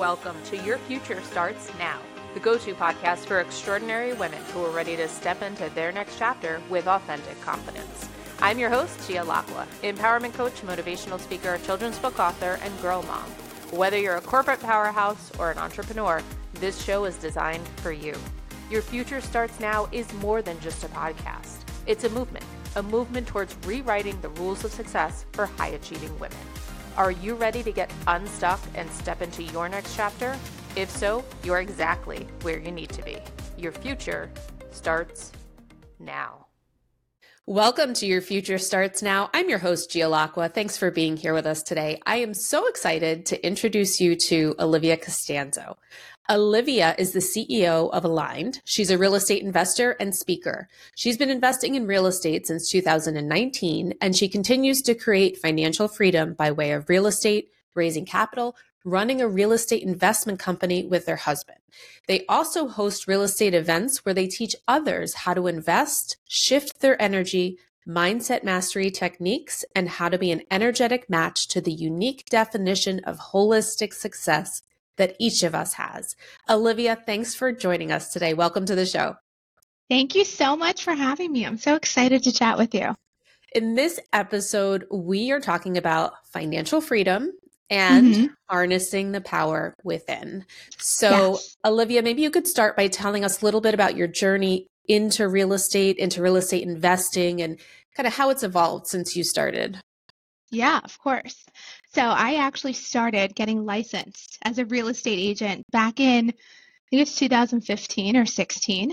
Welcome to Your Future Starts Now, the go to podcast for extraordinary women who are ready to step into their next chapter with authentic confidence. I'm your host, Gia Lacqua, empowerment coach, motivational speaker, children's book author, and girl mom. Whether you're a corporate powerhouse or an entrepreneur, this show is designed for you. Your Future Starts Now is more than just a podcast, it's a movement, a movement towards rewriting the rules of success for high achieving women. Are you ready to get unstuck and step into your next chapter? If so, you're exactly where you need to be. Your future starts now. Welcome to Your Future Starts Now. I'm your host, Gia Lacqua. Thanks for being here with us today. I am so excited to introduce you to Olivia Costanzo. Olivia is the CEO of Aligned. She's a real estate investor and speaker. She's been investing in real estate since 2019, and she continues to create financial freedom by way of real estate, raising capital, running a real estate investment company with their husband. They also host real estate events where they teach others how to invest, shift their energy, mindset mastery techniques, and how to be an energetic match to the unique definition of holistic success that each of us has. Olivia, thanks for joining us today. Welcome to the show. Thank you so much for having me. I'm so excited to chat with you. In this episode, we are talking about financial freedom and mm-hmm. harnessing the power within. So, yes. Olivia, maybe you could start by telling us a little bit about your journey into real estate, into real estate investing, and kind of how it's evolved since you started. Yeah, of course. So I actually started getting licensed as a real estate agent back in, I think it's 2015 or 16.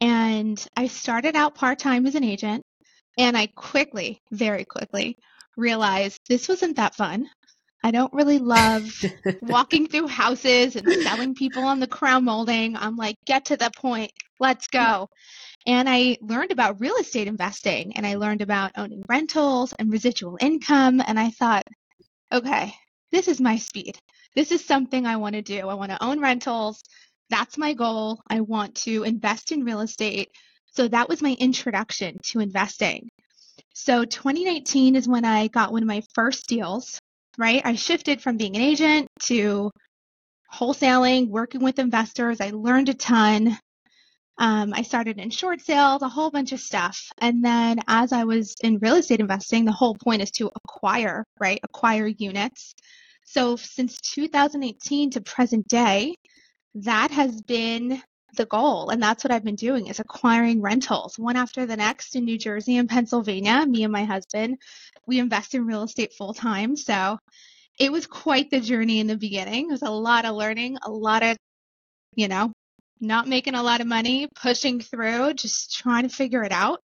And I started out part time as an agent. And I quickly, very quickly, realized this wasn't that fun. I don't really love walking through houses and selling people on the crown molding. I'm like, get to the point, let's go. And I learned about real estate investing and I learned about owning rentals and residual income. And I thought, okay, this is my speed. This is something I want to do. I want to own rentals. That's my goal. I want to invest in real estate. So that was my introduction to investing. So 2019 is when I got one of my first deals, right? I shifted from being an agent to wholesaling, working with investors. I learned a ton. Um, I started in short sales, a whole bunch of stuff. And then as I was in real estate investing, the whole point is to acquire, right? Acquire units. So since 2018 to present day, that has been the goal. And that's what I've been doing is acquiring rentals one after the next in New Jersey and Pennsylvania. Me and my husband, we invest in real estate full time. So it was quite the journey in the beginning. It was a lot of learning, a lot of, you know, not making a lot of money, pushing through, just trying to figure it out.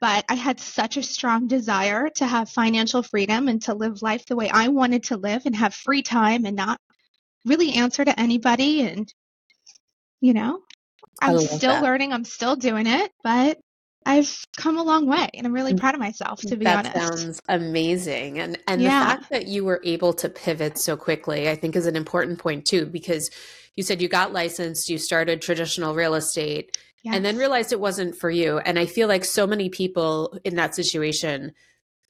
But I had such a strong desire to have financial freedom and to live life the way I wanted to live and have free time and not really answer to anybody. And, you know, I'm still that. learning, I'm still doing it, but I've come a long way and I'm really mm, proud of myself to be that honest. That sounds amazing. And and yeah. the fact that you were able to pivot so quickly, I think is an important point too, because you said you got licensed, you started traditional real estate, yes. and then realized it wasn't for you. And I feel like so many people in that situation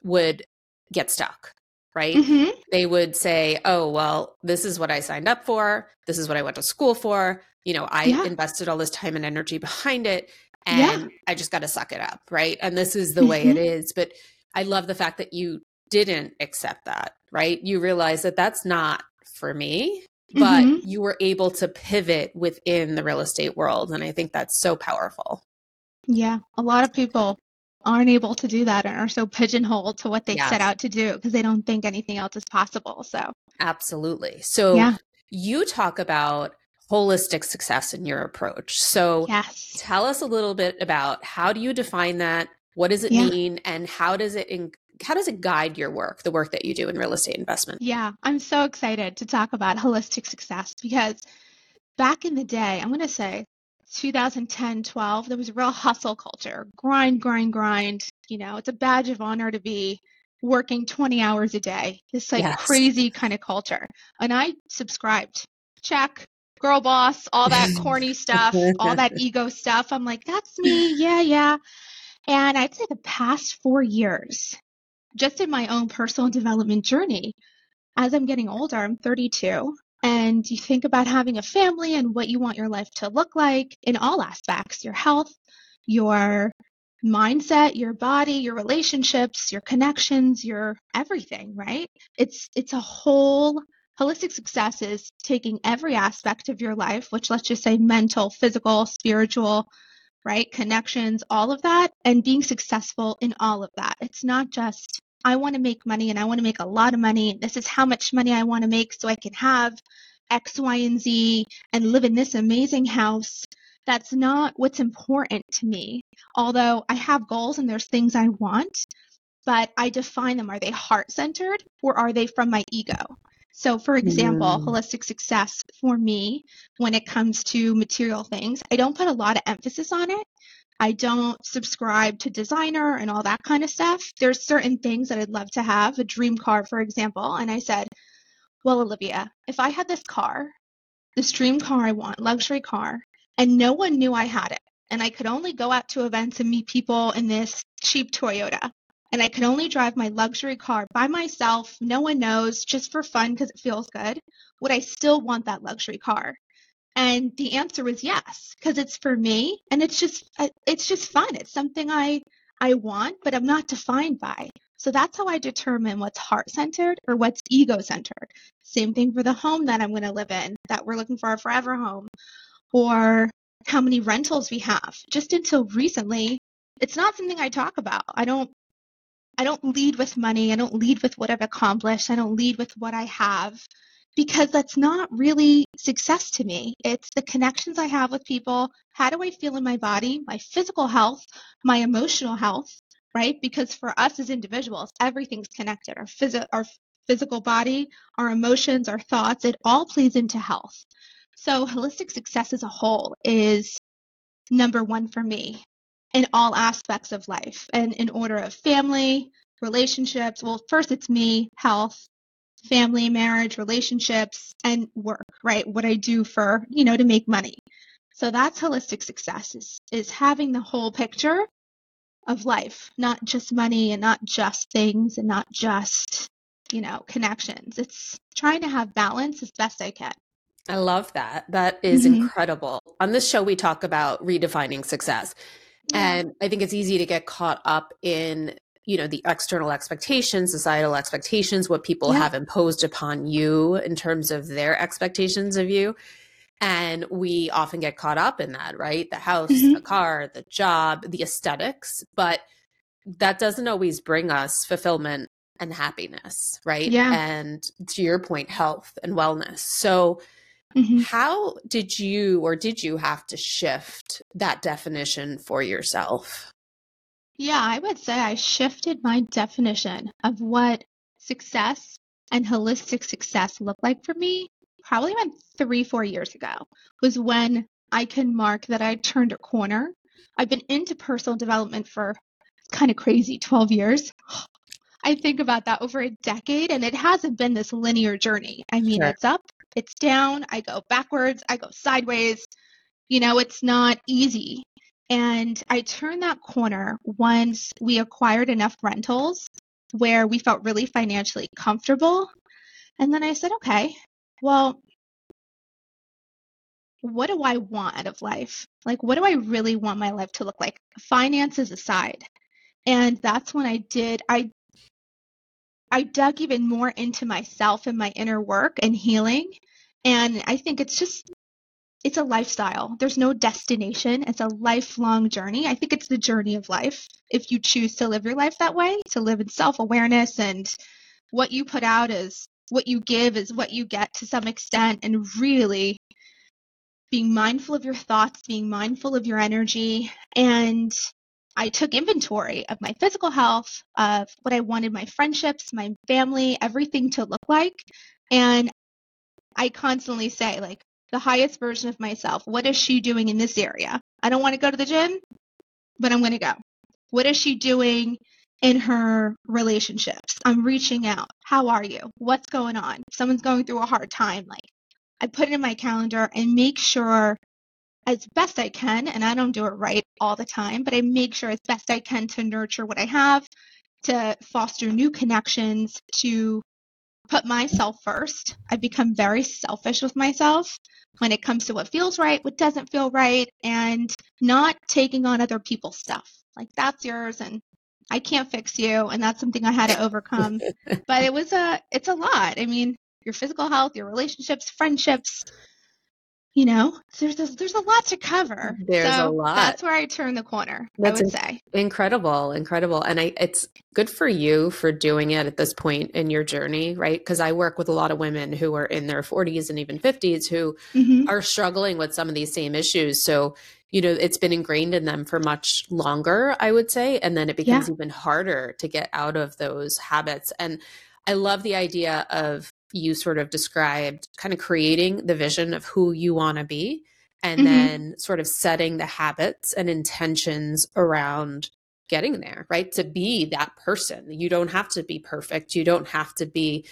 would get stuck, right? Mm-hmm. They would say, oh, well, this is what I signed up for. This is what I went to school for. You know, I yeah. invested all this time and energy behind it, and yeah. I just got to suck it up, right? And this is the mm-hmm. way it mm-hmm. But I love the fact that you didn't accept that, right? You realize that that's not for me but mm-hmm. you were able to pivot within the real estate world. And I think that's so powerful. Yeah. A lot of people aren't able to do that and are so pigeonholed to what they yes. set out to do because they don't think anything else is possible. So, absolutely. So, yeah. you talk about holistic success in your approach. So, yes. tell us a little bit about how do you define that? What does it yeah. mean? And how does it in- how does it guide your work, the work that you do in real estate investment? Yeah, I'm so excited to talk about holistic success because back in the day, I'm going to say 2010, 12, there was a real hustle culture grind, grind, grind. You know, it's a badge of honor to be working 20 hours a day, this like yes. crazy kind of culture. And I subscribed. Check, girl boss, all that corny stuff, all that ego stuff. I'm like, that's me. Yeah, yeah. And I'd say the past four years, just in my own personal development journey, as I'm getting older, I'm 32. and you think about having a family and what you want your life to look like in all aspects your health, your mindset, your body, your relationships, your connections, your everything, right? It's it's a whole holistic success is taking every aspect of your life, which let's just say mental, physical, spiritual, right? Connections, all of that and being successful in all of that. It's not just I want to make money and I want to make a lot of money. This is how much money I want to make so I can have X, Y, and Z and live in this amazing house. That's not what's important to me. Although I have goals and there's things I want, but I define them. Are they heart centered or are they from my ego? So, for example, mm. holistic success for me, when it comes to material things, I don't put a lot of emphasis on it. I don't subscribe to designer and all that kind of stuff. There's certain things that I'd love to have, a dream car, for example. And I said, well, Olivia, if I had this car, this dream car I want, luxury car, and no one knew I had it, and I could only go out to events and meet people in this cheap Toyota, and I could only drive my luxury car by myself, no one knows, just for fun because it feels good, would I still want that luxury car? And the answer was yes, because it's for me and it's just uh, it's just fun. It's something I I want, but I'm not defined by. So that's how I determine what's heart centered or what's ego centered. Same thing for the home that I'm going to live in, that we're looking for a forever home, or how many rentals we have. Just until recently, it's not something I talk about. I don't I don't lead with money. I don't lead with what I've accomplished. I don't lead with what I have because that's not really success to me. It's the connections I have with people. How do I feel in my body, my physical health, my emotional health, right? Because for us as individuals, everything's connected. Our, phys- our physical body, our emotions, our thoughts, it all plays into health. So holistic success as a whole is number one for me in all aspects of life and in order of family, relationships. Well, first it's me, health, family, marriage, relationships, and work, right? What I do for, you know, to make money. So that's holistic success is, is having the whole picture of life, not just money and not just things and not just, you know, connections. It's trying to have balance as best I can. I love that. That is mm-hmm. incredible. On this show, we talk about redefining success. Yeah. And I think it's easy to get caught up in you know the external expectations societal expectations what people yeah. have imposed upon you in terms of their expectations of you and we often get caught up in that right the house mm-hmm. the car the job the aesthetics but that doesn't always bring us fulfillment and happiness right yeah and to your point health and wellness so mm-hmm. how did you or did you have to shift that definition for yourself yeah, I would say I shifted my definition of what success and holistic success looked like for me probably about three, four years ago, was when I can mark that I turned a corner. I've been into personal development for kind of crazy 12 years. I think about that over a decade, and it hasn't been this linear journey. I mean, sure. it's up, it's down, I go backwards, I go sideways. You know, it's not easy. And I turned that corner once we acquired enough rentals where we felt really financially comfortable. And then I said, okay, well, what do I want out of life? Like, what do I really want my life to look like? Finances aside. And that's when I did, I I dug even more into myself and my inner work and healing. And I think it's just it's a lifestyle. There's no destination. It's a lifelong journey. I think it's the journey of life. If you choose to live your life that way, to live in self awareness and what you put out is what you give is what you get to some extent, and really being mindful of your thoughts, being mindful of your energy. And I took inventory of my physical health, of what I wanted my friendships, my family, everything to look like. And I constantly say, like, the highest version of myself. What is she doing in this area? I don't want to go to the gym, but I'm going to go. What is she doing in her relationships? I'm reaching out. How are you? What's going on? someone's going through a hard time, like I put it in my calendar and make sure as best I can, and I don't do it right all the time, but I make sure as best I can to nurture what I have, to foster new connections, to put myself first. I've become very selfish with myself when it comes to what feels right, what doesn't feel right, and not taking on other people's stuff. Like that's yours and I can't fix you. And that's something I had to overcome. but it was a, it's a lot. I mean, your physical health, your relationships, friendships, you know there's a, there's a lot to cover. There's so a lot. that's where i turn the corner that's i would say. incredible incredible. And i it's good for you for doing it at this point in your journey right? Because i work with a lot of women who are in their 40s and even 50s who mm-hmm. are struggling with some of these same issues. So you know it's been ingrained in them for much longer i would say and then it becomes yeah. even harder to get out of those habits. And i love the idea of you sort of described kind of creating the vision of who you want to be and mm-hmm. then sort of setting the habits and intentions around getting there, right? To be that person. You don't have to be perfect. You don't have to be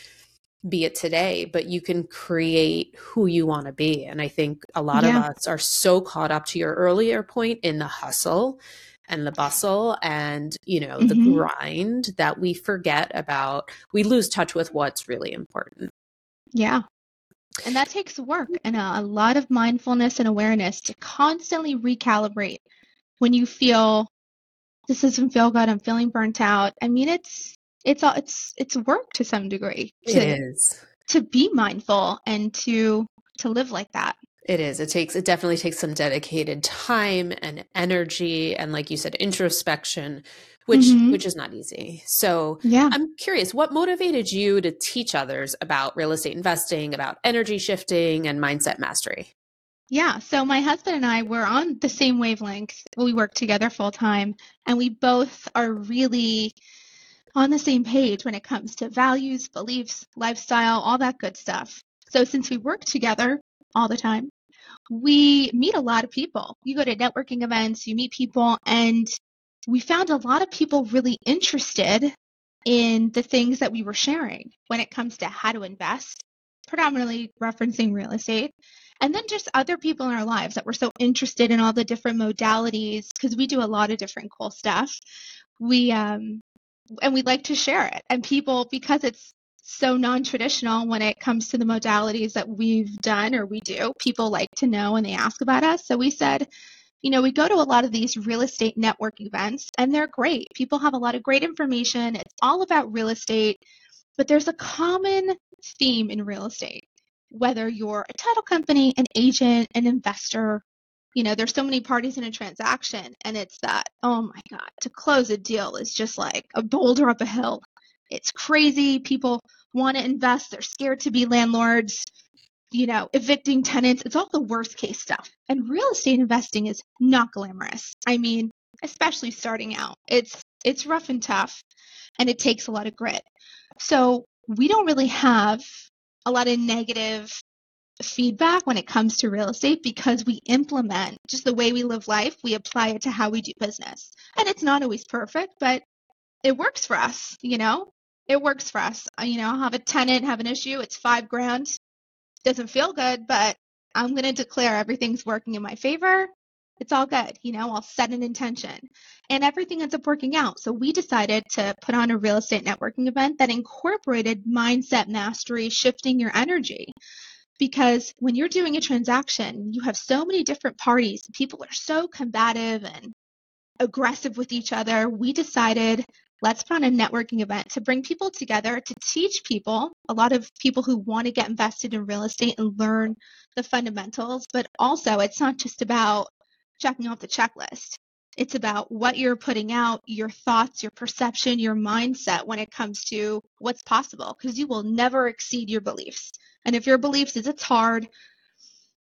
be it today, but you can create who you want to be. And I think a lot yeah. of us are so caught up to your earlier point in the hustle and the bustle and you know mm-hmm. the grind that we forget about we lose touch with what's really important. Yeah. And that takes work and a, a lot of mindfulness and awareness to constantly recalibrate when you feel this doesn't feel good i'm feeling burnt out. I mean it's it's all it's it's work to some degree to, it is. to be mindful and to to live like that it is. It takes, it definitely takes some dedicated time and energy and, like you said, introspection, which, mm-hmm. which is not easy. So, yeah. I'm curious, what motivated you to teach others about real estate investing, about energy shifting and mindset mastery? Yeah. So, my husband and I were on the same wavelength. We work together full time, and we both are really on the same page when it comes to values, beliefs, lifestyle, all that good stuff. So, since we work together all the time, we meet a lot of people. You go to networking events, you meet people, and we found a lot of people really interested in the things that we were sharing when it comes to how to invest, predominantly referencing real estate, and then just other people in our lives that were so interested in all the different modalities because we do a lot of different cool stuff. We um and we like to share it. And people because it's so non-traditional when it comes to the modalities that we've done or we do. People like to know and they ask about us. So we said, you know, we go to a lot of these real estate network events and they're great. People have a lot of great information. It's all about real estate, but there's a common theme in real estate. Whether you're a title company, an agent, an investor, you know, there's so many parties in a transaction and it's that, oh my God, to close a deal is just like a boulder up a hill. It's crazy. People want to invest. They're scared to be landlords, you know, evicting tenants. It's all the worst case stuff. And real estate investing is not glamorous. I mean, especially starting out. It's it's rough and tough and it takes a lot of grit. So, we don't really have a lot of negative feedback when it comes to real estate because we implement just the way we live life, we apply it to how we do business. And it's not always perfect, but it works for us, you know? It works for us. You know, I'll have a tenant have an issue. It's five grand. Doesn't feel good, but I'm going to declare everything's working in my favor. It's all good. You know, I'll set an intention and everything ends up working out. So we decided to put on a real estate networking event that incorporated mindset mastery, shifting your energy. Because when you're doing a transaction, you have so many different parties. People are so combative and aggressive with each other. We decided let's put on a networking event to bring people together to teach people, a lot of people who want to get invested in real estate and learn the fundamentals. But also, it's not just about checking off the checklist. It's about what you're putting out, your thoughts, your perception, your mindset when it comes to what's possible, because you will never exceed your beliefs. And if your beliefs is it's hard,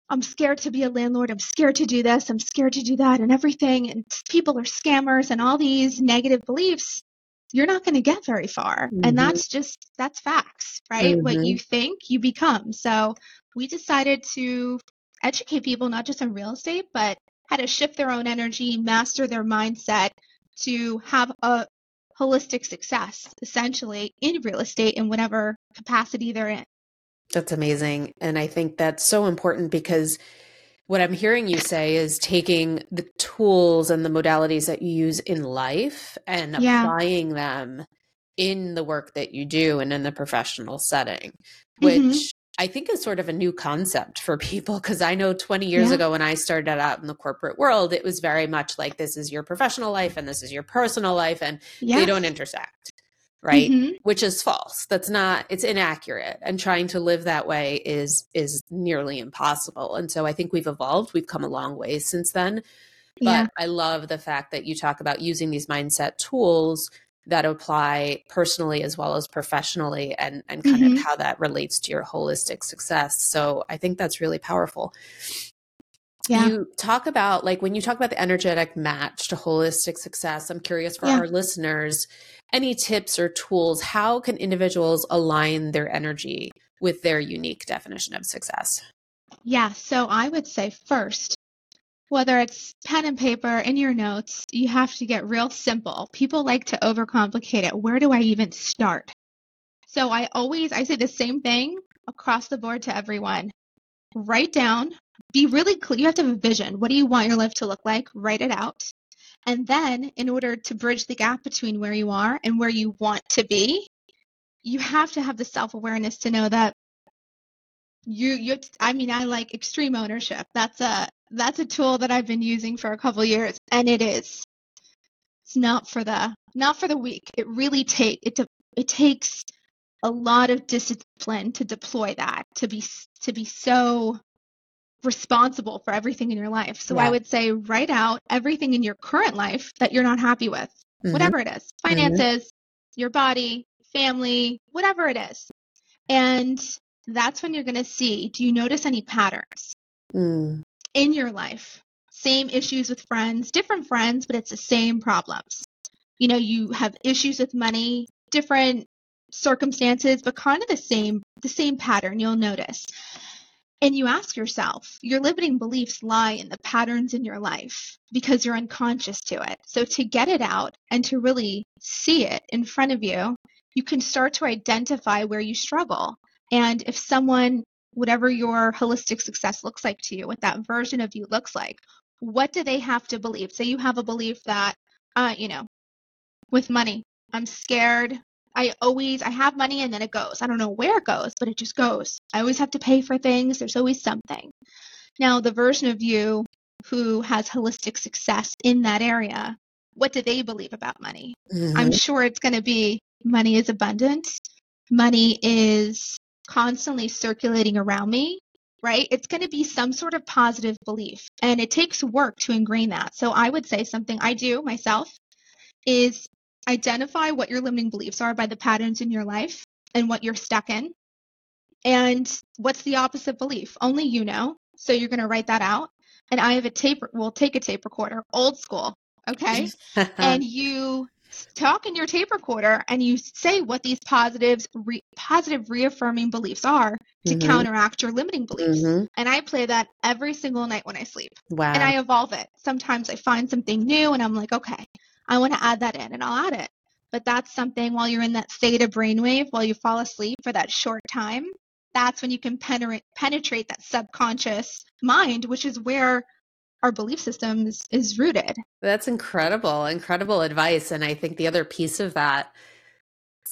I'm scared to be a landlord. I'm scared to do this. I'm scared to do that and everything. And people are scammers and all these negative beliefs you're not going to get very far. Mm-hmm. And that's just, that's facts, right? Mm-hmm. What you think, you become. So we decided to educate people, not just on real estate, but how to shift their own energy, master their mindset to have a holistic success, essentially, in real estate in whatever capacity they're in. That's amazing. And I think that's so important because what I'm hearing you say is taking the tools and the modalities that you use in life and yeah. applying them in the work that you do and in the professional setting, which mm-hmm. I think is sort of a new concept for people because I know 20 years yeah. ago when I started out in the corporate world, it was very much like this is your professional life and this is your personal life and yes. they don't intersect. Right? Mm-hmm. Which is false. That's not it's inaccurate. And trying to live that way is is nearly impossible. And so I think we've evolved. We've come a long way since then. But yeah. I love the fact that you talk about using these mindset tools that apply personally as well as professionally and and kind mm-hmm. of how that relates to your holistic success so i think that's really powerful yeah. you talk about like when you talk about the energetic match to holistic success i'm curious for yeah. our listeners any tips or tools how can individuals align their energy with their unique definition of success yeah so i would say first whether it's pen and paper in your notes, you have to get real simple. People like to overcomplicate it. Where do I even start? So I always I say the same thing across the board to everyone. Write down, be really clear. You have to have a vision. What do you want your life to look like? Write it out. And then in order to bridge the gap between where you are and where you want to be, you have to have the self-awareness to know that you you I mean I like extreme ownership. That's a that's a tool that I've been using for a couple years and it is it's not for the not for the weak. It really take it it takes a lot of discipline to deploy that to be to be so responsible for everything in your life. So yeah. I would say write out everything in your current life that you're not happy with. Mm-hmm. Whatever it is. Mm-hmm. Finances, mm-hmm. your body, family, whatever it is. And that's when you're going to see do you notice any patterns? Mm in your life. Same issues with friends, different friends, but it's the same problems. You know, you have issues with money, different circumstances, but kind of the same the same pattern you'll notice. And you ask yourself, your limiting beliefs lie in the patterns in your life because you're unconscious to it. So to get it out and to really see it in front of you, you can start to identify where you struggle. And if someone whatever your holistic success looks like to you, what that version of you looks like. What do they have to believe? Say you have a belief that, uh, you know, with money, I'm scared. I always I have money and then it goes. I don't know where it goes, but it just goes. I always have to pay for things. There's always something. Now, the version of you who has holistic success in that area, what do they believe about money? Mm-hmm. I'm sure it's going to be money is abundant. Money is constantly circulating around me, right? It's going to be some sort of positive belief. And it takes work to ingrain that. So I would say something I do myself is identify what your limiting beliefs are by the patterns in your life and what you're stuck in. And what's the opposite belief? Only you know. So you're going to write that out. And I have a tape, we'll take a tape recorder, old school. Okay. and you talk in your tape recorder and you say what these positives re- positive reaffirming beliefs are to mm-hmm. counteract your limiting beliefs mm-hmm. and i play that every single night when i sleep wow and i evolve it sometimes i find something new and i'm like okay i want to add that in and i'll add it but that's something while you're in that theta brainwave while you fall asleep for that short time that's when you can penetrate penetrate that subconscious mind which is where our belief systems is rooted. That's incredible, incredible advice. And I think the other piece of that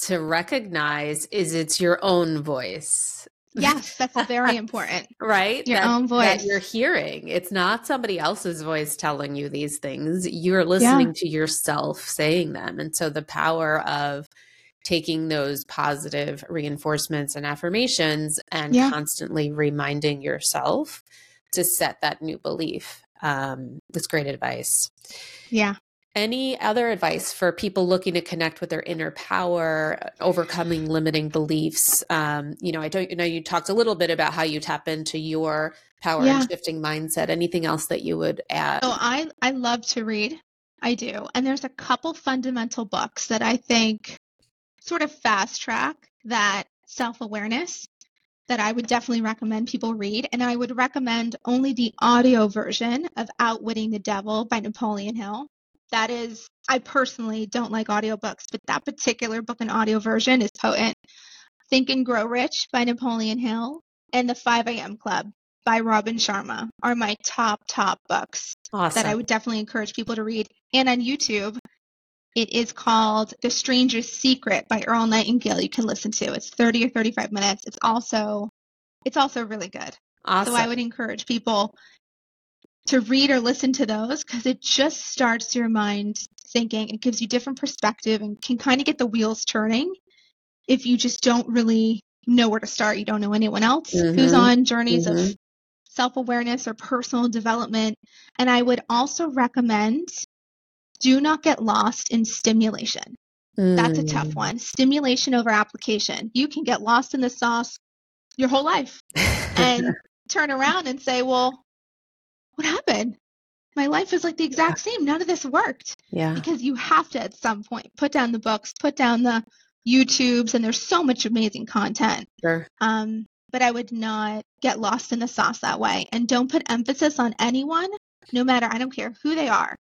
to recognize is it's your own voice. Yes, that's very important. right? Your that, own voice. That you're hearing. It's not somebody else's voice telling you these things. You're listening yeah. to yourself saying them. And so the power of taking those positive reinforcements and affirmations and yeah. constantly reminding yourself to set that new belief um, that's great advice. Yeah. Any other advice for people looking to connect with their inner power, overcoming limiting beliefs? Um, you know, I don't you know you talked a little bit about how you tap into your power yeah. and shifting mindset. Anything else that you would add? Oh, I I love to read. I do. And there's a couple fundamental books that I think sort of fast track that self-awareness that I would definitely recommend people read. And I would recommend only the audio version of Outwitting the Devil by Napoleon Hill. That is, I personally don't like audiobooks, but that particular book and audio version is potent. Think and Grow Rich by Napoleon Hill and The 5 a.m. Club by Robin Sharma are my top, top books awesome. that I would definitely encourage people to read. And on YouTube, It is called The Strangest Secret by Earl Nightingale. You can listen to. It's 30 or 35 minutes. It's also it's also really good. Awesome. So I would encourage people to read or listen to those because it just starts your mind thinking. It gives you different perspective and can kind of get the wheels turning if you just don't really know where to start. You don't know anyone else mm-hmm. who's on journeys mm-hmm. of self awareness or personal development. And I would also recommend do not get lost in stimulation. Mm. That's a tough mm. one. Stimulation over application. You can get lost in the sauce your whole life and turn around and say, well, what happened? My life is like the exact yeah. same. None of this worked. Yeah. Because you have to, at some point, put down the books, put down the YouTubes, and there's so much amazing content. Sure. Um, but I would not get lost in the sauce that way. And don't put emphasis on anyone, no matter, I don't care who they are,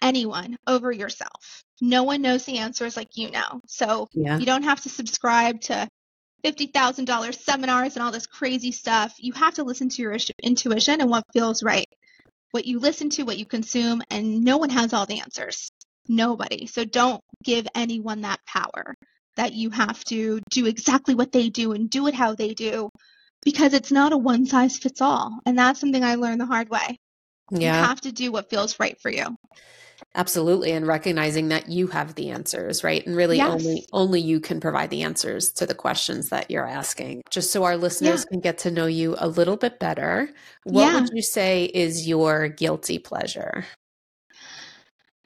anyone over yourself. No one knows the answers like you know. So yeah. you don't have to subscribe to $50,000 seminars and all this crazy stuff. You have to listen to your intuition and what feels right. What you listen to, what you consume, and no one has all the answers. Nobody. So don't give anyone that power that you have to do exactly what they do and do it how they do because it's not a one size fits all. And that's something I learned the hard way. Yeah. You have to do what feels right for you. Absolutely. And recognizing that you have the answers, right? And really yes. only only you can provide the answers to the questions that you're asking. Just so our listeners yeah. can get to know you a little bit better. What yeah. would you say is your guilty pleasure?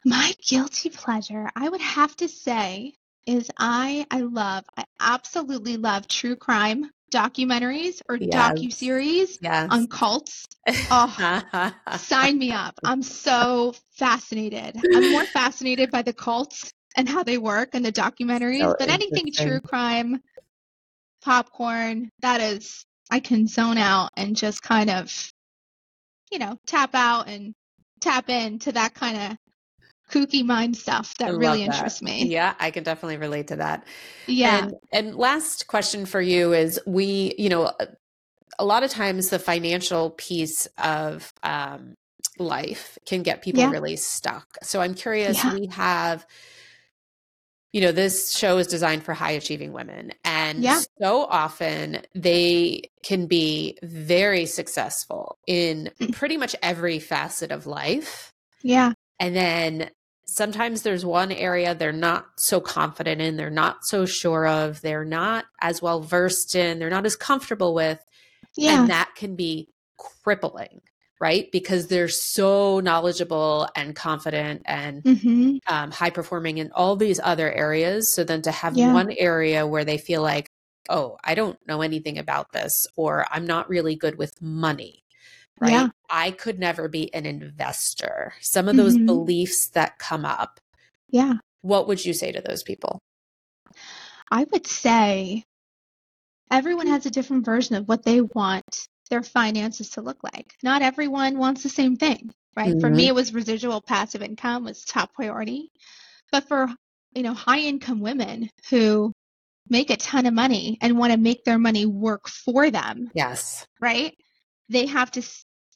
My guilty pleasure, I would have to say, is I I love, I absolutely love true crime documentaries or yes. docu series yes. on cults. Oh, sign me up! I'm so fascinated. I'm more fascinated by the cults and how they work and the documentaries, so but anything true crime, popcorn, that is, I can zone out and just kind of, you know, tap out and tap into that kind of kooky mind stuff that really that. interests me. Yeah, I can definitely relate to that. Yeah. And, and last question for you is we, you know, a lot of times the financial piece of um, life can get people yeah. really stuck. So I'm curious, yeah. we have you know this show is designed for high achieving women and yeah. so often they can be very successful in mm. pretty much every facet of life yeah and then sometimes there's one area they're not so confident in, they're not so sure of, they're not as well versed in, they're not as comfortable with. Yeah. And that can be crippling, right? Because they're so knowledgeable and confident and mm-hmm. um, high performing in all these other areas. So then to have yeah. one area where they feel like, oh, I don't know anything about this, or I'm not really good with money right? Yeah. I could never be an investor. Some of those mm-hmm. beliefs that come up. Yeah. What would you say to those people? I would say everyone has a different version of what they want their finances to look like. Not everyone wants the same thing, right? Mm-hmm. For me, mm-hmm. it was residual passive income was top priority. But for, you know, high income women who make a ton of money and want to make their money work for them. Yes. Right? They have to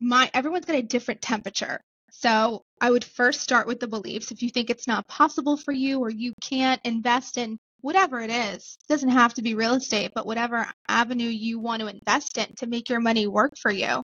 my everyone's got a different temperature. So I would first start with the beliefs. If you think it's not possible for you or you can't invest in whatever it is, it doesn't have to be real estate, but whatever avenue you want to invest in to make your money work for you.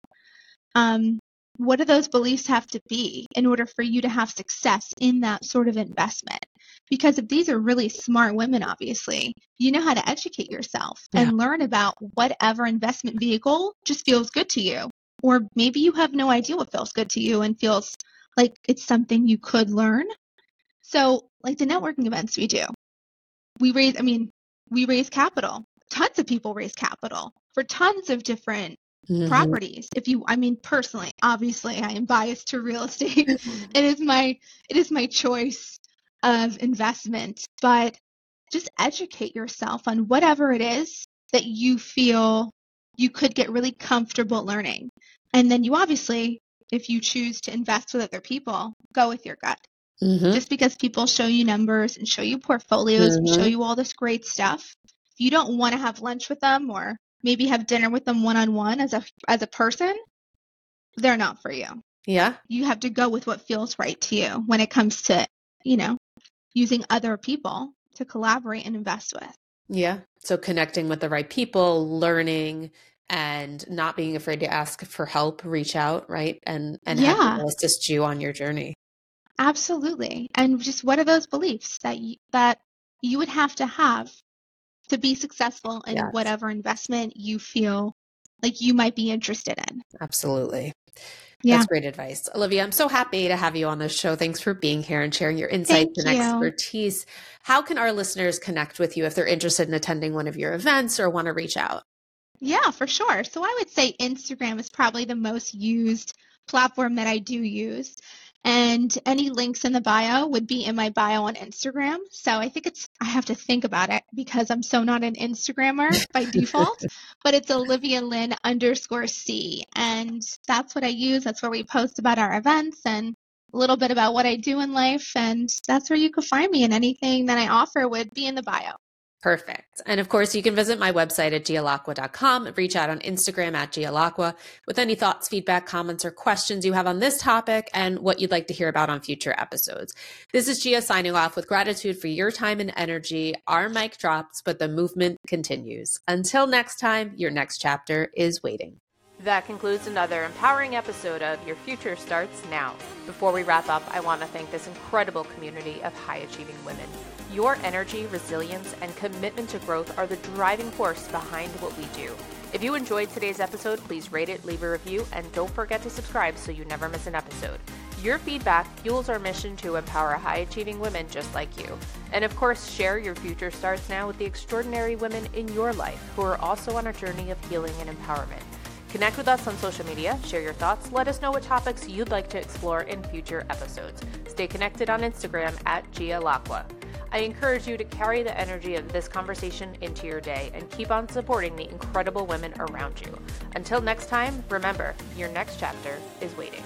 Um, what do those beliefs have to be in order for you to have success in that sort of investment? Because if these are really smart women, obviously, you know how to educate yourself yeah. and learn about whatever investment vehicle just feels good to you. Or maybe you have no idea what feels good to you and feels like it's something you could learn. So, like the networking events we do, we raise, I mean, we raise capital. Tons of people raise capital for tons of different mm-hmm. properties. If you, I mean, personally, obviously, I am biased to real estate. it is my, it is my choice of investment, but just educate yourself on whatever it is that you feel you could get really comfortable learning. And then you obviously, if you choose to invest with other people, go with your gut. Mm-hmm. Just because people show you numbers and show you portfolios mm-hmm. and show mm-hmm. you all this great stuff, if you don't want to have lunch with them or maybe have dinner with them one on one as a as a person, they're not for you. Yeah. You have to go with what feels right to you when it comes to, you know, using other people to collaborate and invest with. Yeah. So connecting with the right people, learning and not being afraid to ask for help, reach out, right? And and yeah. have people assist you on your journey. Absolutely. And just what are those beliefs that you, that you would have to have to be successful in yes. whatever investment you feel like you might be interested in? Absolutely. Yeah. That's great advice. Olivia, I'm so happy to have you on the show. Thanks for being here and sharing your insights Thank and you. expertise. How can our listeners connect with you if they're interested in attending one of your events or want to reach out? Yeah, for sure. So I would say Instagram is probably the most used platform that I do use. And any links in the bio would be in my bio on Instagram. So I think it's, I have to think about it because I'm so not an Instagrammer by default, but it's Olivia Lynn underscore C. And that's what I use. That's where we post about our events and a little bit about what I do in life. And that's where you can find me. And anything that I offer would be in the bio. Perfect. And of course, you can visit my website at gialacqua.com, reach out on Instagram at gialacqua with any thoughts, feedback, comments, or questions you have on this topic and what you'd like to hear about on future episodes. This is Gia signing off with gratitude for your time and energy. Our mic drops, but the movement continues. Until next time, your next chapter is waiting. That concludes another empowering episode of Your Future Starts Now. Before we wrap up, I want to thank this incredible community of high achieving women. Your energy, resilience, and commitment to growth are the driving force behind what we do. If you enjoyed today's episode, please rate it, leave a review, and don't forget to subscribe so you never miss an episode. Your feedback fuels our mission to empower high achieving women just like you. And of course, share your future starts now with the extraordinary women in your life who are also on a journey of healing and empowerment. Connect with us on social media, share your thoughts, let us know what topics you'd like to explore in future episodes. Stay connected on Instagram at Gia Lacqua. I encourage you to carry the energy of this conversation into your day and keep on supporting the incredible women around you. Until next time, remember, your next chapter is waiting.